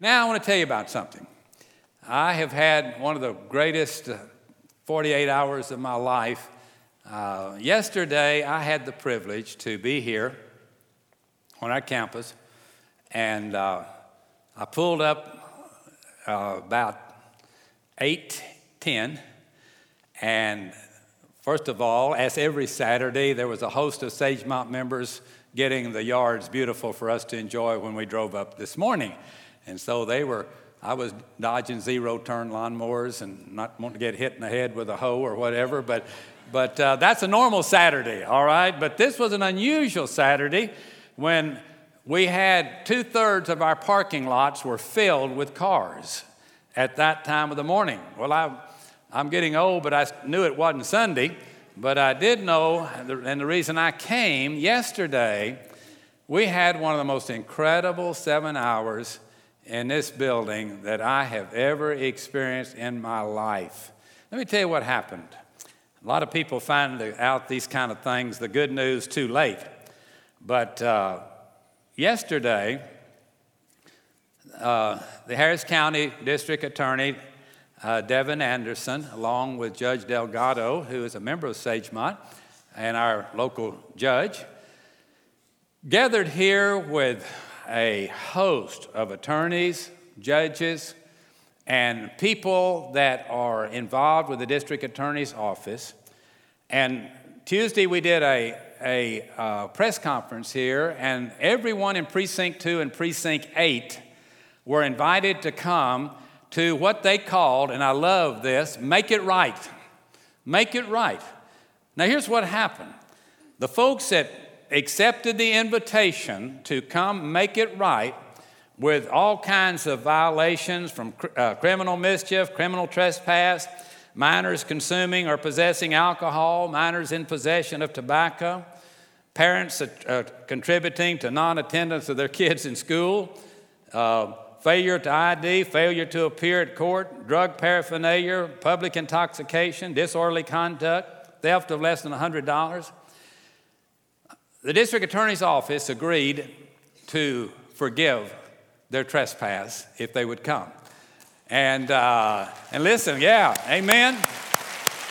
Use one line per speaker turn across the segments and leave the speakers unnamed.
Now, I want to tell you about something. I have had one of the greatest uh, 48 hours of my life. Uh, yesterday, I had the privilege to be here on our campus, and uh, I pulled up uh, about 8:10, and first of all, as every Saturday, there was a host of Sagemont members getting the yards beautiful for us to enjoy when we drove up this morning. And so they were, I was dodging zero turn lawnmowers and not wanting to get hit in the head with a hoe or whatever, but, but uh, that's a normal Saturday, all right? But this was an unusual Saturday when we had two thirds of our parking lots were filled with cars at that time of the morning. Well, I, I'm getting old, but I knew it wasn't Sunday. But I did know, and the reason I came yesterday, we had one of the most incredible seven hours in this building that I have ever experienced in my life. Let me tell you what happened. A lot of people find out these kind of things, the good news, too late. But uh, yesterday, uh, the Harris County District Attorney, uh, Devon Anderson, along with Judge Delgado, who is a member of Sagemont, and our local judge, gathered here with a host of attorneys, judges, and people that are involved with the district attorney's office. And Tuesday we did a, a uh, press conference here, and everyone in Precinct 2 and Precinct 8 were invited to come to what they called, and I love this, make it right. Make it right. Now, here's what happened the folks that accepted the invitation to come make it right with all kinds of violations from uh, criminal mischief, criminal trespass, minors consuming or possessing alcohol, minors in possession of tobacco, parents uh, contributing to non attendance of their kids in school, uh, failure to ID, failure to appear at court, drug paraphernalia, public intoxication, disorderly conduct, theft of less than $100. The district attorney's office agreed to forgive their trespass if they would come. And, uh, and listen, yeah, amen.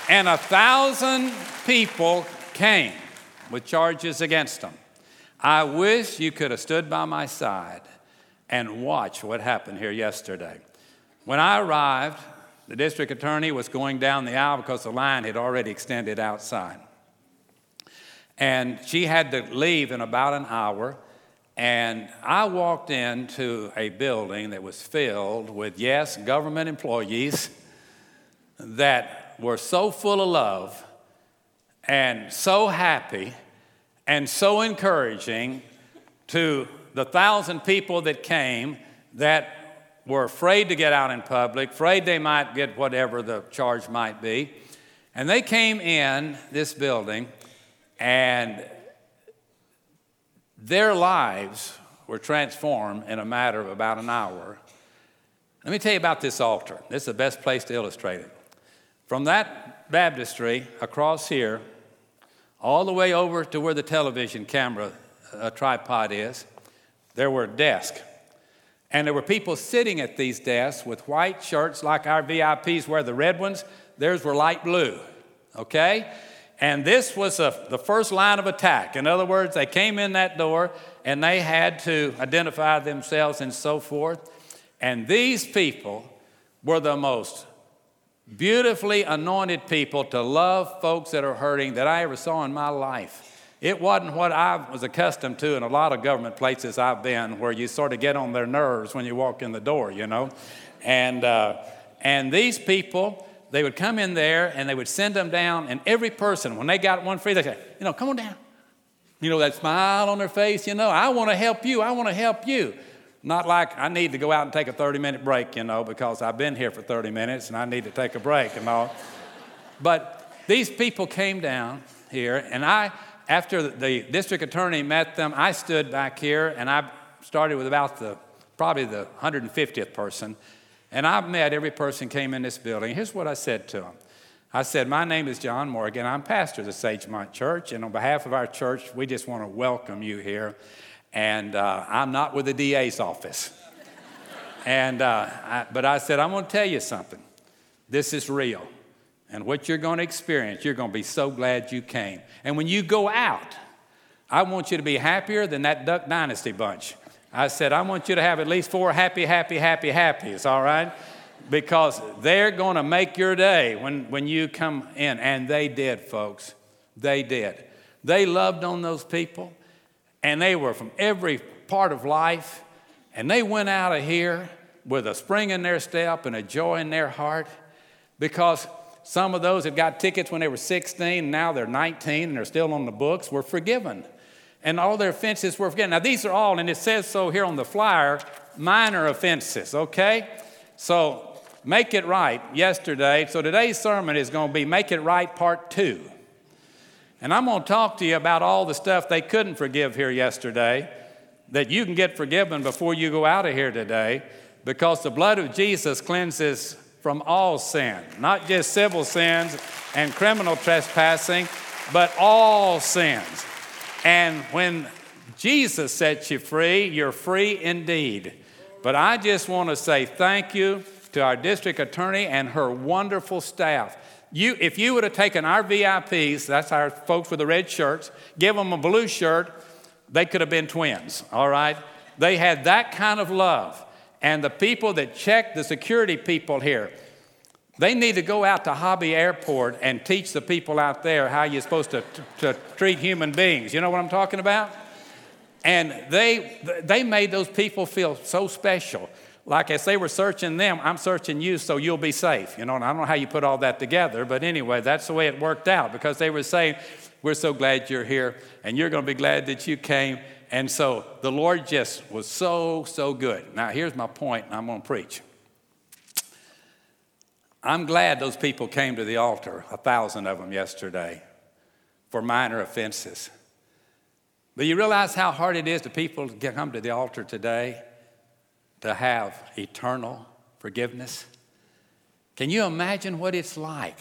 And a thousand people came with charges against them. I wish you could have stood by my side and watched what happened here yesterday. When I arrived, the district attorney was going down the aisle because the line had already extended outside. And she had to leave in about an hour. And I walked into a building that was filled with, yes, government employees that were so full of love and so happy and so encouraging to the thousand people that came that were afraid to get out in public, afraid they might get whatever the charge might be. And they came in this building and their lives were transformed in a matter of about an hour. Let me tell you about this altar. This is the best place to illustrate it. From that baptistry across here, all the way over to where the television camera uh, tripod is, there were desks. And there were people sitting at these desks with white shirts like our VIPs wear the red ones. Theirs were light blue, okay? And this was a, the first line of attack. In other words, they came in that door and they had to identify themselves and so forth. And these people were the most beautifully anointed people to love folks that are hurting that I ever saw in my life. It wasn't what I was accustomed to in a lot of government places I've been, where you sort of get on their nerves when you walk in the door, you know. And, uh, and these people, they would come in there and they would send them down, and every person, when they got one free, they say, you know, come on down. You know, that smile on their face, you know, I want to help you, I want to help you. Not like I need to go out and take a 30 minute break, you know, because I've been here for 30 minutes and I need to take a break and all. but these people came down here, and I, after the district attorney met them, I stood back here and I started with about the probably the 150th person. And I've met every person came in this building. Here's what I said to them. I said, My name is John Morgan. I'm pastor of the Sagemont Church. And on behalf of our church, we just want to welcome you here. And uh, I'm not with the DA's office. And, uh, I, but I said, I'm going to tell you something. This is real. And what you're going to experience, you're going to be so glad you came. And when you go out, I want you to be happier than that Duck Dynasty bunch. I said, I want you to have at least four happy, happy, happy, happies, all right? Because they're going to make your day when, when you come in. And they did, folks. They did. They loved on those people, and they were from every part of life. And they went out of here with a spring in their step and a joy in their heart because some of those that got tickets when they were 16 now they're 19 and they're still on the books were forgiven. And all their offenses were forgiven. Now, these are all, and it says so here on the flyer, minor offenses, okay? So make it right yesterday. So today's sermon is going to be Make It Right Part 2. And I'm going to talk to you about all the stuff they couldn't forgive here yesterday that you can get forgiven before you go out of here today because the blood of Jesus cleanses from all sin, not just civil sins and criminal trespassing, but all sins. And when Jesus sets you free, you're free indeed. But I just want to say thank you to our district attorney and her wonderful staff. You, if you would have taken our VIPs, that's our folks with the red shirts, give them a blue shirt, they could have been twins, all right? They had that kind of love. And the people that check the security people here, they need to go out to Hobby Airport and teach the people out there how you're supposed to, to, to treat human beings. You know what I'm talking about? And they, they made those people feel so special. Like as they were searching them, I'm searching you so you'll be safe. You know, and I don't know how you put all that together, but anyway, that's the way it worked out because they were saying, We're so glad you're here, and you're going to be glad that you came, and so the Lord just was so, so good. Now, here's my point, and I'm going to preach. I'm glad those people came to the altar, a thousand of them yesterday, for minor offenses. But you realize how hard it is to people to come to the altar today to have eternal forgiveness? Can you imagine what it's like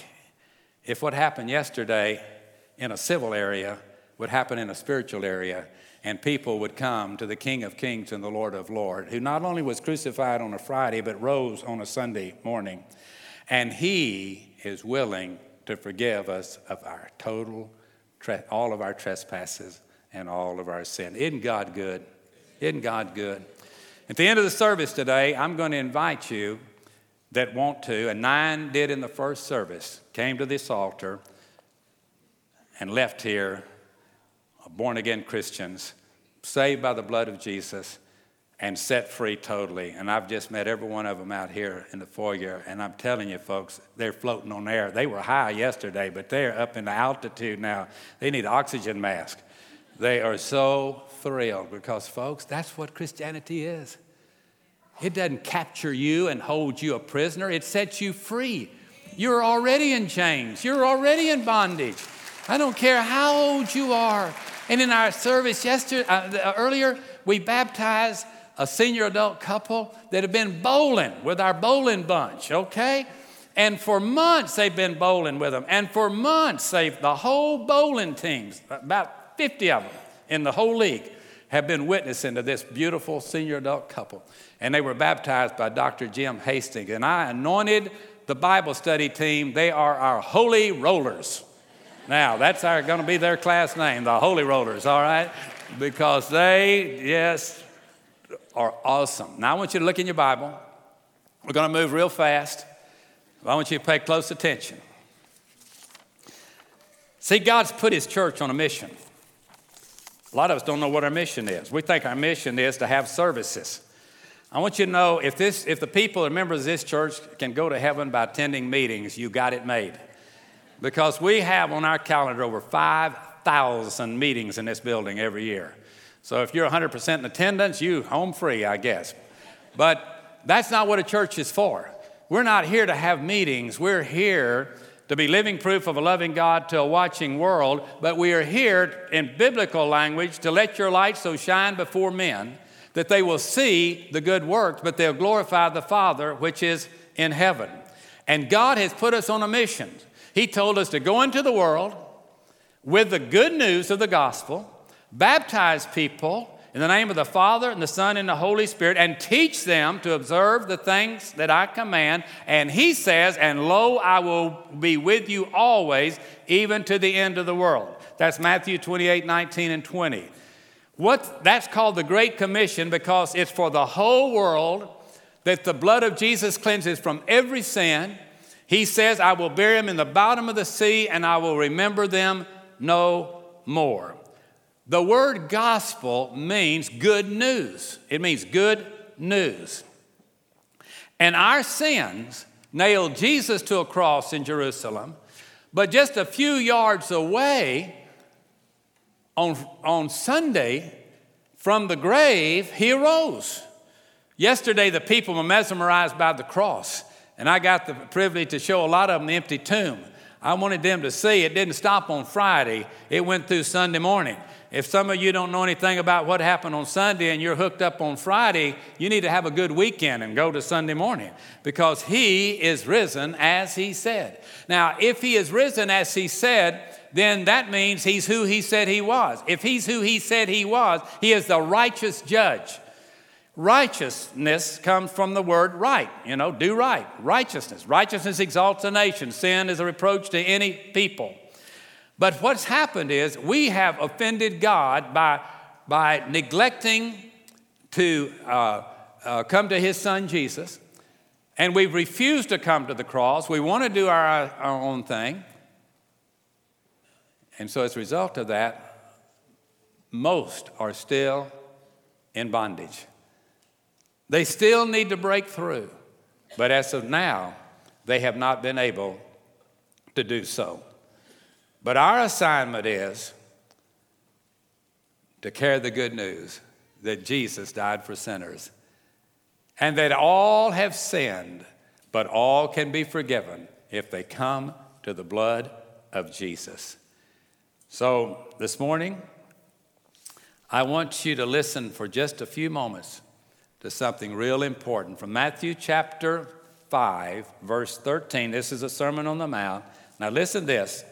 if what happened yesterday in a civil area would happen in a spiritual area and people would come to the King of Kings and the Lord of Lords, who not only was crucified on a Friday, but rose on a Sunday morning. And he is willing to forgive us of our total, all of our trespasses and all of our sin. Isn't God good? Isn't God good? At the end of the service today, I'm going to invite you that want to, and nine did in the first service, came to this altar and left here born again Christians, saved by the blood of Jesus, and set free totally. And I've just met every one of them out here in the foyer, and I'm telling you, folks, they're floating on air. They were high yesterday, but they're up in the altitude now. They need oxygen mask. They are so thrilled because, folks, that's what Christianity is. It doesn't capture you and hold you a prisoner, it sets you free. You're already in chains, you're already in bondage. I don't care how old you are. And in our service yesterday, uh, earlier, we baptized a senior adult couple that have been bowling with our bowling bunch, okay? And for months they've been bowling with them. And for months they've, the whole bowling teams, about 50 of them in the whole league, have been witnessing to this beautiful senior adult couple. And they were baptized by Dr. Jim Hastings. And I anointed the Bible study team. They are our holy rollers. Now, that's going to be their class name, the Holy Rollers, all right? Because they, yes, are awesome. Now, I want you to look in your Bible. We're going to move real fast. I want you to pay close attention. See, God's put His church on a mission. A lot of us don't know what our mission is. We think our mission is to have services. I want you to know if, this, if the people and members of this church can go to heaven by attending meetings, you got it made because we have on our calendar over 5,000 meetings in this building every year. So if you're 100% in attendance, you home free, I guess. But that's not what a church is for. We're not here to have meetings. We're here to be living proof of a loving God to a watching world, but we are here in biblical language to let your light so shine before men that they will see the good works, but they'll glorify the Father which is in heaven. And God has put us on a mission. He told us to go into the world with the good news of the gospel, baptize people, in the name of the Father and the Son and the Holy Spirit, and teach them to observe the things that I command. And he says, And lo, I will be with you always, even to the end of the world. That's Matthew 28 19 and 20. What, that's called the Great Commission because it's for the whole world that the blood of Jesus cleanses from every sin. He says, I will bury them in the bottom of the sea and I will remember them no more. The word gospel means good news. It means good news. And our sins nailed Jesus to a cross in Jerusalem, but just a few yards away on, on Sunday from the grave, he arose. Yesterday, the people were mesmerized by the cross, and I got the privilege to show a lot of them the empty tomb. I wanted them to see it didn't stop on Friday, it went through Sunday morning. If some of you don't know anything about what happened on Sunday and you're hooked up on Friday, you need to have a good weekend and go to Sunday morning because He is risen as He said. Now, if He is risen as He said, then that means He's who He said He was. If He's who He said He was, He is the righteous judge. Righteousness comes from the word right, you know, do right, righteousness. Righteousness exalts a nation, sin is a reproach to any people. But what's happened is we have offended God by, by neglecting to uh, uh, come to His Son Jesus, and we've refused to come to the cross. We want to do our, our own thing. And so, as a result of that, most are still in bondage. They still need to break through, but as of now, they have not been able to do so. But our assignment is to carry the good news that Jesus died for sinners and that all have sinned, but all can be forgiven if they come to the blood of Jesus. So this morning, I want you to listen for just a few moments to something real important from Matthew chapter 5, verse 13. This is a Sermon on the Mount. Now, listen this.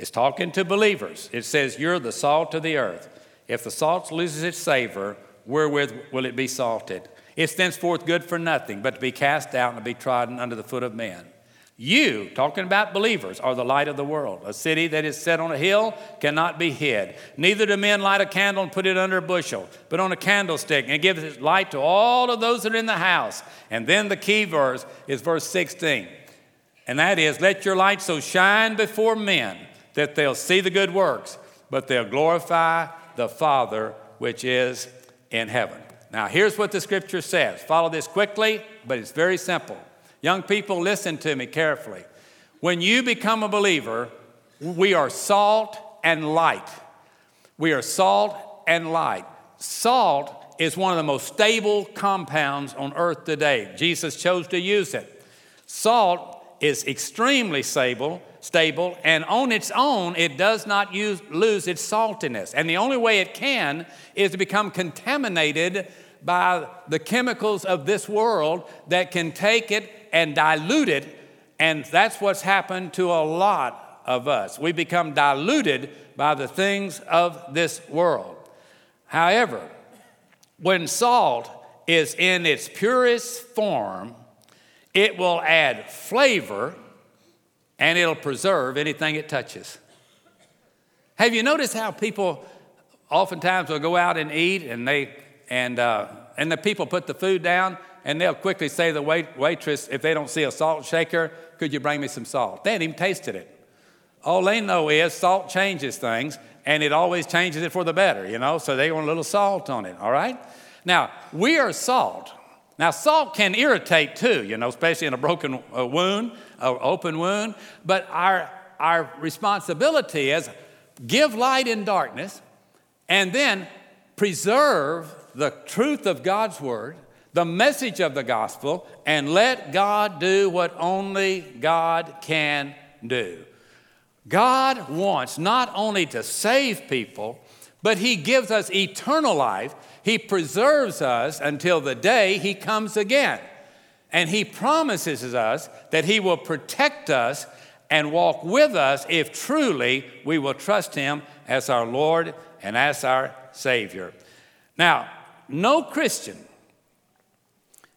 It's talking to believers. It says, You're the salt of the earth. If the salt loses its savor, wherewith will it be salted? It's thenceforth good for nothing, but to be cast out and to be trodden under the foot of men. You, talking about believers, are the light of the world. A city that is set on a hill cannot be hid. Neither do men light a candle and put it under a bushel, but on a candlestick, and gives its light to all of those that are in the house. And then the key verse is verse 16. And that is, Let your light so shine before men that they'll see the good works, but they'll glorify the Father which is in heaven. Now, here's what the scripture says. Follow this quickly, but it's very simple. Young people, listen to me carefully. When you become a believer, we are salt and light. We are salt and light. Salt is one of the most stable compounds on earth today. Jesus chose to use it. Salt is extremely stable, stable, and on its own, it does not use, lose its saltiness. And the only way it can is to become contaminated by the chemicals of this world that can take it and dilute it. And that's what's happened to a lot of us. We become diluted by the things of this world. However, when salt is in its purest form, it will add flavor and it'll preserve anything it touches. Have you noticed how people oftentimes will go out and eat and they and uh, and the people put the food down and they'll quickly say to the wait, waitress if they don't see a salt shaker, could you bring me some salt? They hadn't even tasted it. All they know is salt changes things and it always changes it for the better, you know, so they want a little salt on it, all right? Now, we are salt. Now, salt can irritate too, you know, especially in a broken uh, wound, an open wound. But our, our responsibility is give light in darkness and then preserve the truth of God's word, the message of the gospel, and let God do what only God can do. God wants not only to save people, but He gives us eternal life he preserves us until the day He comes again. And He promises us that He will protect us and walk with us if truly we will trust Him as our Lord and as our Savior. Now, no Christian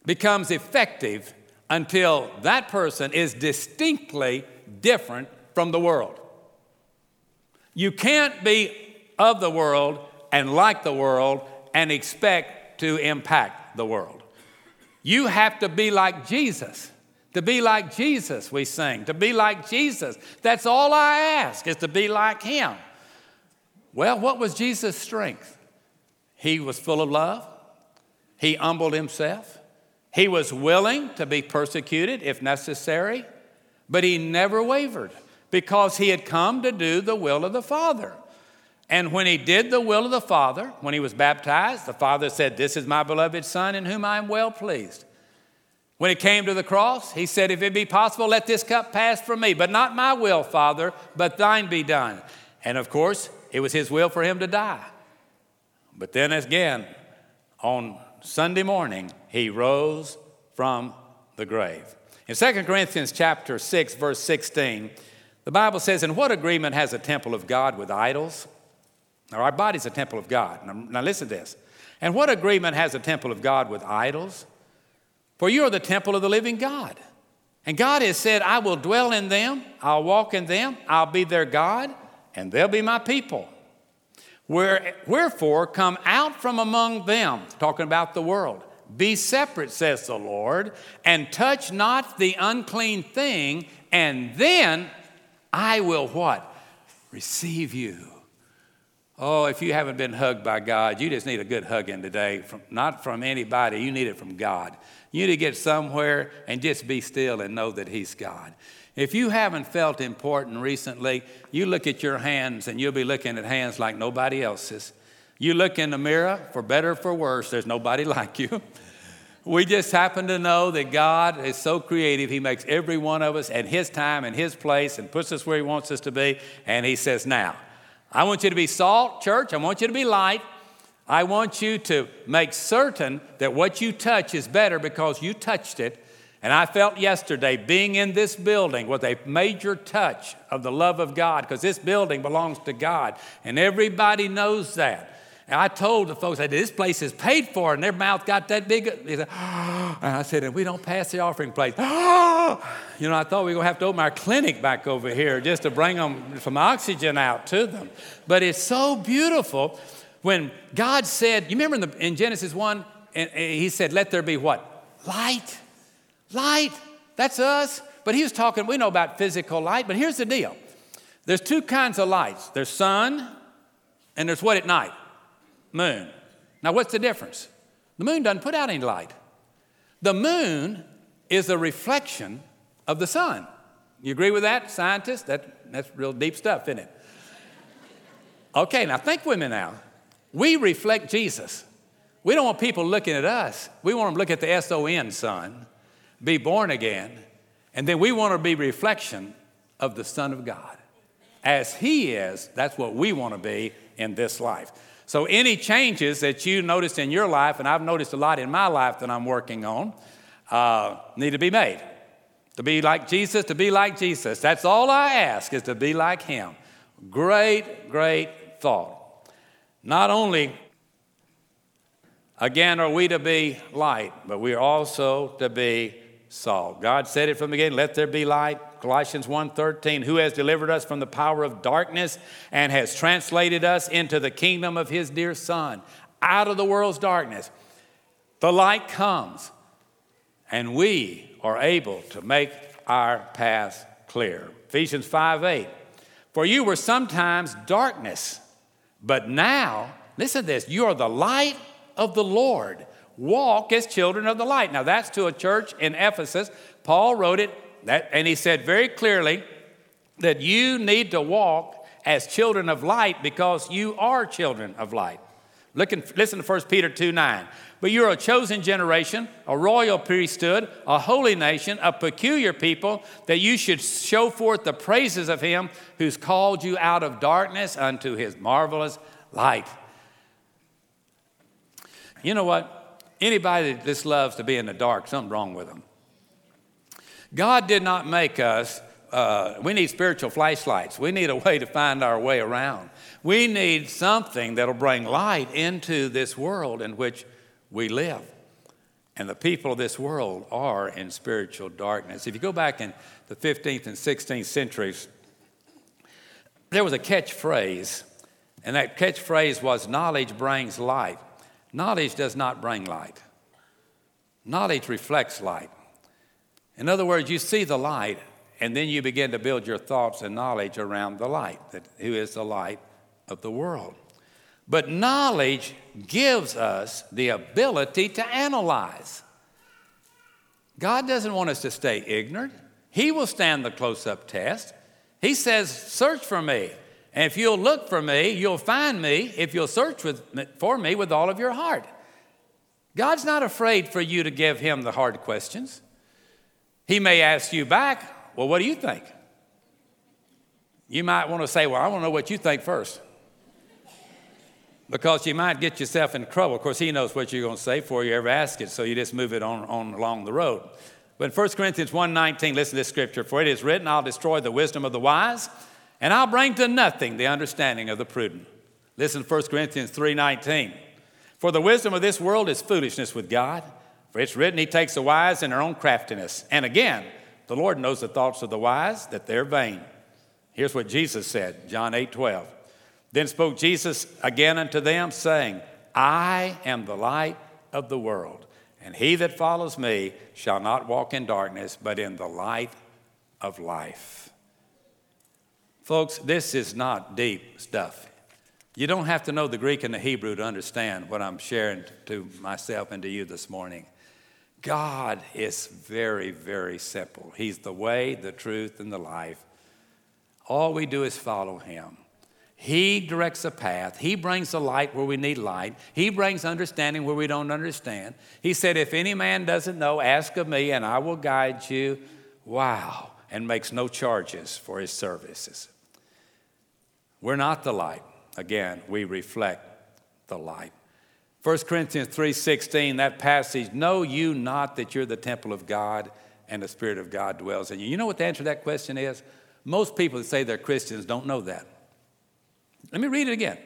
becomes effective until that person is distinctly different from the world. You can't be of the world and like the world and expect to impact the world. You have to be like Jesus. To be like Jesus, we sing. To be like Jesus. That's all I ask, is to be like Him. Well, what was Jesus' strength? He was full of love, He humbled Himself, He was willing to be persecuted if necessary, but He never wavered because He had come to do the will of the Father. And when he did the will of the Father, when he was baptized, the Father said, This is my beloved Son in whom I am well pleased. When it came to the cross, he said, If it be possible, let this cup pass from me, but not my will, Father, but thine be done. And of course, it was his will for him to die. But then again, on Sunday morning, he rose from the grave. In 2 Corinthians chapter 6, verse 16, the Bible says, "In what agreement has a temple of God with idols? Now, our body's a temple of God. Now, now listen to this. And what agreement has a temple of God with idols? For you are the temple of the living God. And God has said, I will dwell in them, I'll walk in them, I'll be their God, and they'll be my people. Wherefore, come out from among them, talking about the world. Be separate, says the Lord, and touch not the unclean thing, and then I will what? Receive you. Oh, if you haven't been hugged by God, you just need a good hugging today, from, not from anybody, you need it from God. You need to get somewhere and just be still and know that He's God. If you haven't felt important recently, you look at your hands and you'll be looking at hands like nobody else's. You look in the mirror, for better or for worse, there's nobody like you. We just happen to know that God is so creative, He makes every one of us at His time and His place and puts us where He wants us to be. And He says, Now, I want you to be salt, church. I want you to be light. I want you to make certain that what you touch is better because you touched it. And I felt yesterday being in this building was a major touch of the love of God because this building belongs to God. And everybody knows that. And I told the folks, I said, this place is paid for, and their mouth got that big. Said, and I said, and we don't pass the offering plate. you know, I thought we were going to have to open our clinic back over here just to bring them some oxygen out to them. But it's so beautiful when God said, you remember in, the, in Genesis 1, and, and he said, let there be what? Light. Light. That's us. But he was talking, we know about physical light, but here's the deal. There's two kinds of lights. There's sun, and there's what at night? Moon. Now, what's the difference? The moon doesn't put out any light. The moon is a reflection of the sun. You agree with that, scientists? That, that's real deep stuff, isn't it? Okay, now think with me now. We reflect Jesus. We don't want people looking at us. We want them to look at the S O N Son, be born again, and then we want to be reflection of the Son of God. As He is, that's what we want to be in this life. So, any changes that you notice in your life, and I've noticed a lot in my life that I'm working on, uh, need to be made. To be like Jesus, to be like Jesus. That's all I ask is to be like Him. Great, great thought. Not only, again, are we to be light, but we are also to be salt. God said it from the beginning, let there be light. Colossians 1:13, who has delivered us from the power of darkness and has translated us into the kingdom of his dear son, out of the world's darkness. The light comes, and we are able to make our path clear. Ephesians 5:8. For you were sometimes darkness but now, listen to this you are the light of the Lord. Walk as children of the light. Now, that's to a church in Ephesus. Paul wrote it, that, and he said very clearly that you need to walk as children of light because you are children of light. Look listen to 1 Peter 2 9. But you're a chosen generation, a royal priesthood, a holy nation, a peculiar people, that you should show forth the praises of him who's called you out of darkness unto his marvelous light. You know what? Anybody that just loves to be in the dark, something's wrong with them. God did not make us uh, we need spiritual flashlights. We need a way to find our way around. We need something that'll bring light into this world in which we live. And the people of this world are in spiritual darkness. If you go back in the 15th and 16th centuries, there was a catchphrase, and that catchphrase was knowledge brings light. Knowledge does not bring light, knowledge reflects light. In other words, you see the light, and then you begin to build your thoughts and knowledge around the light, that, who is the light of the world. But knowledge gives us the ability to analyze. God doesn't want us to stay ignorant. He will stand the close up test. He says, Search for me. And if you'll look for me, you'll find me if you'll search with, for me with all of your heart. God's not afraid for you to give him the hard questions. He may ask you back, Well, what do you think? You might want to say, Well, I want to know what you think first. Because you might get yourself in trouble. Of course, he knows what you're going to say before you ever ask it, so you just move it on, on along the road. But in 1 Corinthians 1.19, listen to this scripture. For it is written, I'll destroy the wisdom of the wise, and I'll bring to nothing the understanding of the prudent. Listen to 1 Corinthians 3.19. For the wisdom of this world is foolishness with God. For it's written, He takes the wise in their own craftiness. And again, the Lord knows the thoughts of the wise, that they're vain. Here's what Jesus said, John 8 12. Then spoke Jesus again unto them, saying, I am the light of the world, and he that follows me shall not walk in darkness, but in the light of life. Folks, this is not deep stuff. You don't have to know the Greek and the Hebrew to understand what I'm sharing to myself and to you this morning. God is very, very simple. He's the way, the truth, and the life. All we do is follow Him. He directs the path. He brings the light where we need light. He brings understanding where we don't understand. He said, If any man doesn't know, ask of me, and I will guide you. Wow. And makes no charges for his services. We're not the light. Again, we reflect the light. 1 Corinthians 3:16, that passage, know you not that you're the temple of God and the Spirit of God dwells in you. You know what the answer to that question is? Most people that say they're Christians don't know that. Let me read it again.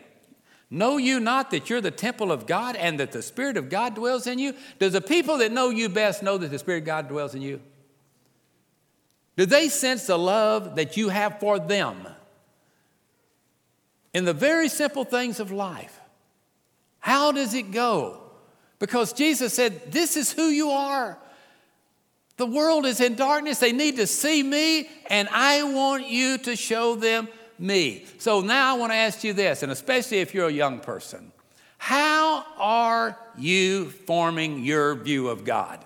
Know you not that you're the temple of God and that the Spirit of God dwells in you? Does the people that know you best know that the Spirit of God dwells in you? Do they sense the love that you have for them? In the very simple things of life. How does it go? Because Jesus said, This is who you are. The world is in darkness. They need to see me, and I want you to show them me. So now I want to ask you this, and especially if you're a young person how are you forming your view of God?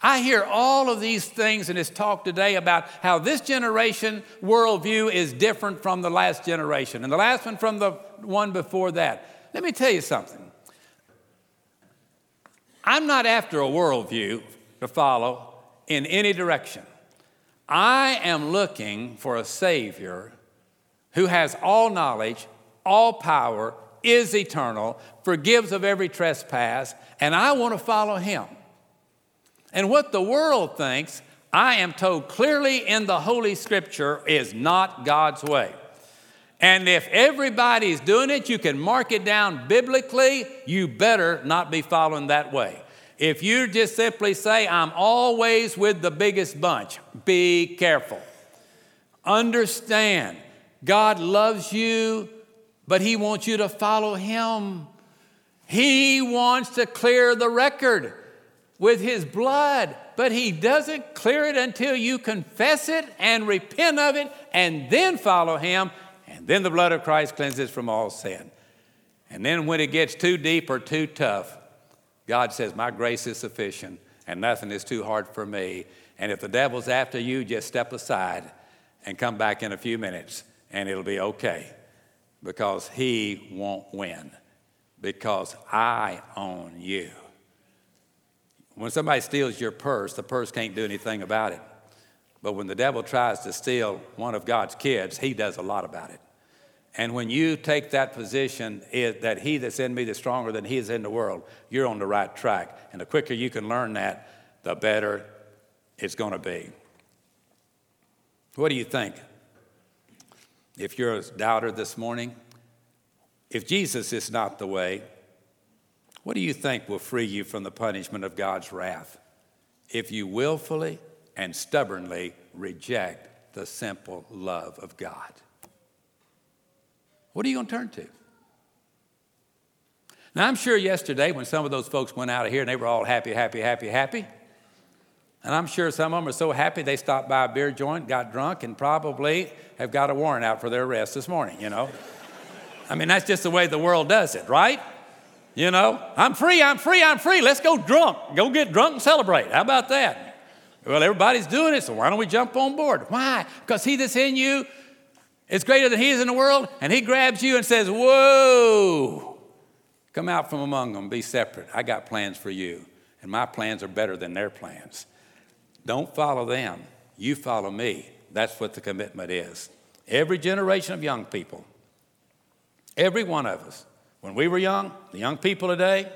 I hear all of these things in this talk today about how this generation worldview is different from the last generation, and the last one from the one before that. Let me tell you something. I'm not after a worldview to follow in any direction. I am looking for a Savior who has all knowledge, all power, is eternal, forgives of every trespass, and I want to follow him. And what the world thinks, I am told clearly in the Holy Scripture, is not God's way. And if everybody's doing it, you can mark it down biblically, you better not be following that way. If you just simply say, I'm always with the biggest bunch, be careful. Understand God loves you, but He wants you to follow Him. He wants to clear the record with His blood, but He doesn't clear it until you confess it and repent of it and then follow Him, then the blood of Christ cleanses from all sin. And then when it gets too deep or too tough, God says, My grace is sufficient and nothing is too hard for me. And if the devil's after you, just step aside and come back in a few minutes and it'll be okay because he won't win because I own you. When somebody steals your purse, the purse can't do anything about it. But when the devil tries to steal one of God's kids, he does a lot about it. And when you take that position it, that he that's in me is stronger than he is in the world, you're on the right track. And the quicker you can learn that, the better it's going to be. What do you think? If you're a doubter this morning, if Jesus is not the way, what do you think will free you from the punishment of God's wrath? If you willfully and stubbornly reject the simple love of God. What are you going to turn to? Now, I'm sure yesterday when some of those folks went out of here and they were all happy, happy, happy, happy, and I'm sure some of them are so happy they stopped by a beer joint, got drunk, and probably have got a warrant out for their arrest this morning, you know? I mean, that's just the way the world does it, right? You know, I'm free, I'm free, I'm free. Let's go drunk. Go get drunk and celebrate. How about that? Well, everybody's doing it, so why don't we jump on board? Why? Because he that's in you is greater than he is in the world, and he grabs you and says, Whoa, come out from among them, be separate. I got plans for you, and my plans are better than their plans. Don't follow them, you follow me. That's what the commitment is. Every generation of young people, every one of us, when we were young, the young people today,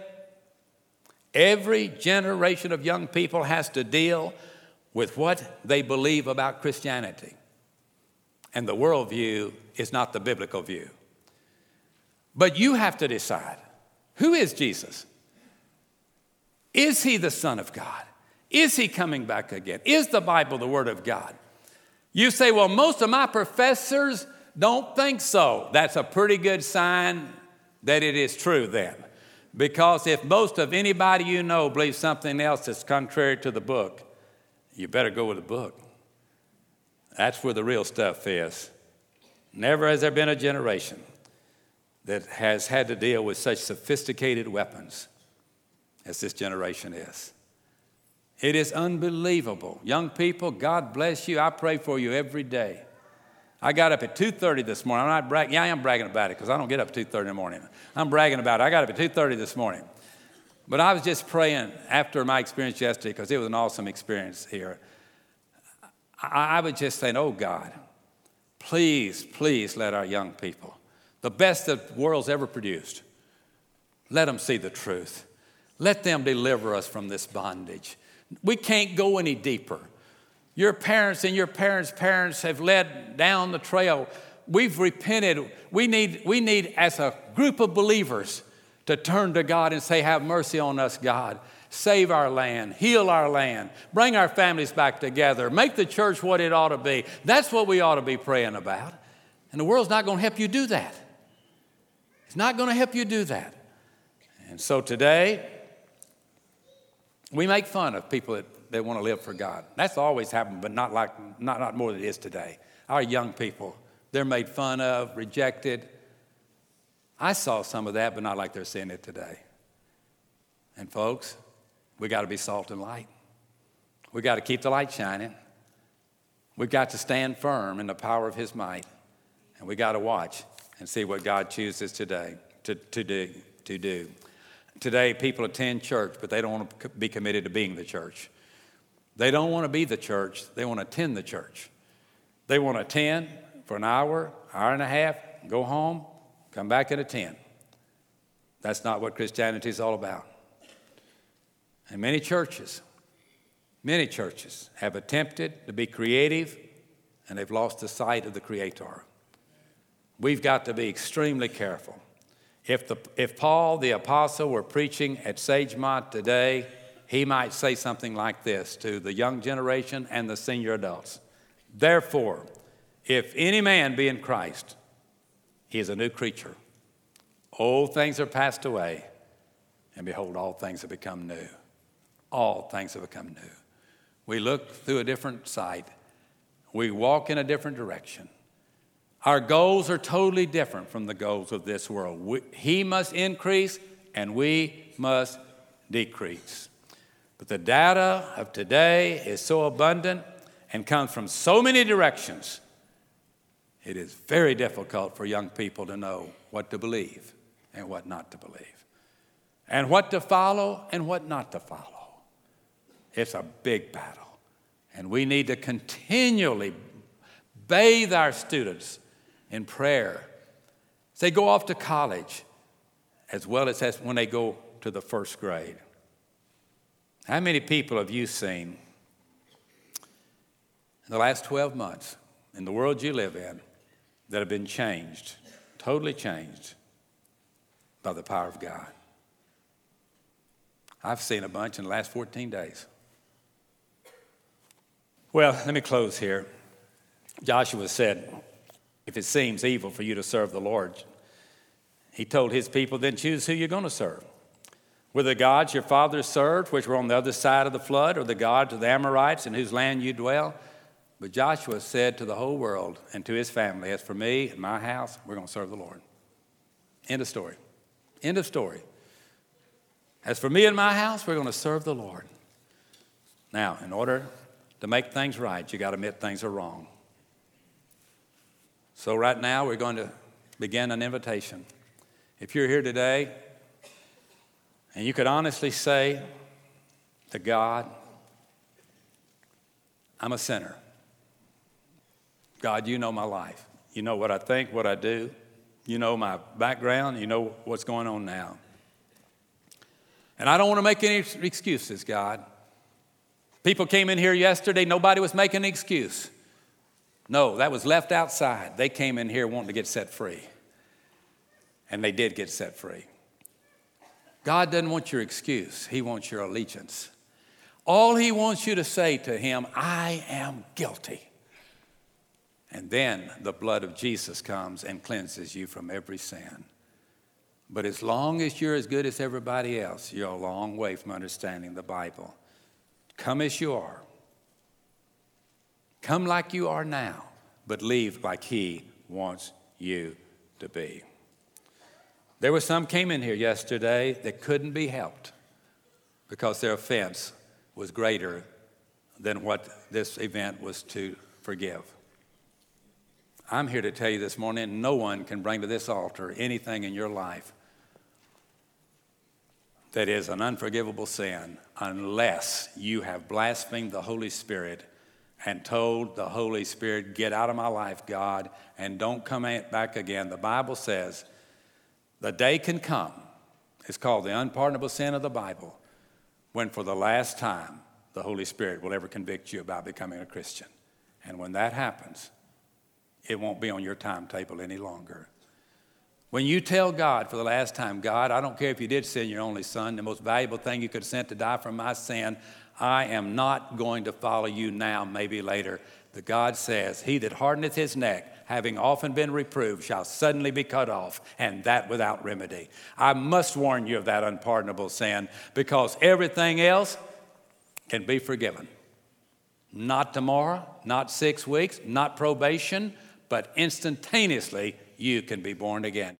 every generation of young people has to deal with what they believe about Christianity. And the worldview is not the biblical view. But you have to decide who is Jesus? Is he the Son of God? Is he coming back again? Is the Bible the Word of God? You say, well, most of my professors don't think so. That's a pretty good sign that it is true then. Because if most of anybody you know believes something else that's contrary to the book, you better go with the book. That's where the real stuff is. Never has there been a generation that has had to deal with such sophisticated weapons as this generation is. It is unbelievable. Young people, God bless you. I pray for you every day. I got up at 2:30 this morning. I'm not bragging. Yeah, I am bragging about it because I don't get up at 2:30 in the morning. I'm bragging about it. I got up at 2:30 this morning. But I was just praying after my experience yesterday because it was an awesome experience here. I, I was just saying, "Oh God, please, please let our young people, the best the world's ever produced, let them see the truth. Let them deliver us from this bondage. We can't go any deeper. Your parents and your parents' parents have led down the trail. We've repented. We need, we need, as a group of believers, to turn to God and say, Have mercy on us, God. Save our land, heal our land, bring our families back together, make the church what it ought to be. That's what we ought to be praying about. And the world's not going to help you do that. It's not going to help you do that. And so today, we make fun of people that they want to live for God. That's always happened, but not like not, not more than it is today. Our young people, they're made fun of, rejected. I saw some of that, but not like they're seeing it today. And folks, we got to be salt and light. We got to keep the light shining. We've got to stand firm in the power of His might. And we got to watch and see what God chooses today to, to, do, to do. Today, people attend church, but they don't want to be committed to being the church. They don't want to be the church, they want to attend the church. They want to attend for an hour, hour and a half, go home, come back and attend. That's not what Christianity is all about. And many churches, many churches have attempted to be creative and they've lost the sight of the Creator. We've got to be extremely careful. If, the, if Paul the Apostle were preaching at Sagemont today, he might say something like this to the young generation and the senior adults Therefore, if any man be in Christ, he is a new creature. Old things are passed away, and behold, all things have become new. All things have become new. We look through a different sight, we walk in a different direction. Our goals are totally different from the goals of this world. We, he must increase, and we must decrease. But the data of today is so abundant and comes from so many directions, it is very difficult for young people to know what to believe and what not to believe, and what to follow and what not to follow. It's a big battle, and we need to continually bathe our students in prayer. They go off to college, as well as when they go to the first grade. How many people have you seen in the last 12 months in the world you live in that have been changed, totally changed by the power of God. I've seen a bunch in the last 14 days. Well, let me close here. Joshua said, If it seems evil for you to serve the Lord, he told his people, then choose who you're going to serve. Were the gods your fathers served, which were on the other side of the flood, or the gods of the Amorites in whose land you dwell? But Joshua said to the whole world and to his family, As for me and my house, we're going to serve the Lord. End of story. End of story. As for me and my house, we're going to serve the Lord. Now, in order to make things right, you got to admit things are wrong. So, right now, we're going to begin an invitation. If you're here today and you could honestly say to God, I'm a sinner. God, you know my life. You know what I think, what I do. You know my background. You know what's going on now. And I don't want to make any excuses, God. People came in here yesterday, nobody was making an excuse. No, that was left outside. They came in here wanting to get set free. And they did get set free. God doesn't want your excuse, He wants your allegiance. All He wants you to say to Him, I am guilty. And then the blood of Jesus comes and cleanses you from every sin. But as long as you're as good as everybody else, you're a long way from understanding the Bible. Come as you are. Come like you are now, but leave like He wants you to be. There were some came in here yesterday that couldn't be helped because their offense was greater than what this event was to forgive. I'm here to tell you this morning no one can bring to this altar anything in your life that is an unforgivable sin unless you have blasphemed the Holy Spirit and told the Holy Spirit, Get out of my life, God, and don't come back again. The Bible says the day can come, it's called the unpardonable sin of the Bible, when for the last time the Holy Spirit will ever convict you about becoming a Christian. And when that happens, it won't be on your timetable any longer. When you tell God for the last time, God, I don't care if you did send your only son, the most valuable thing you could have sent to die for my sin, I am not going to follow you now, maybe later. The God says, He that hardeneth his neck having often been reproved, shall suddenly be cut off, and that without remedy. I must warn you of that unpardonable sin because everything else can be forgiven. Not tomorrow, not six weeks, not probation, but instantaneously you can be born again.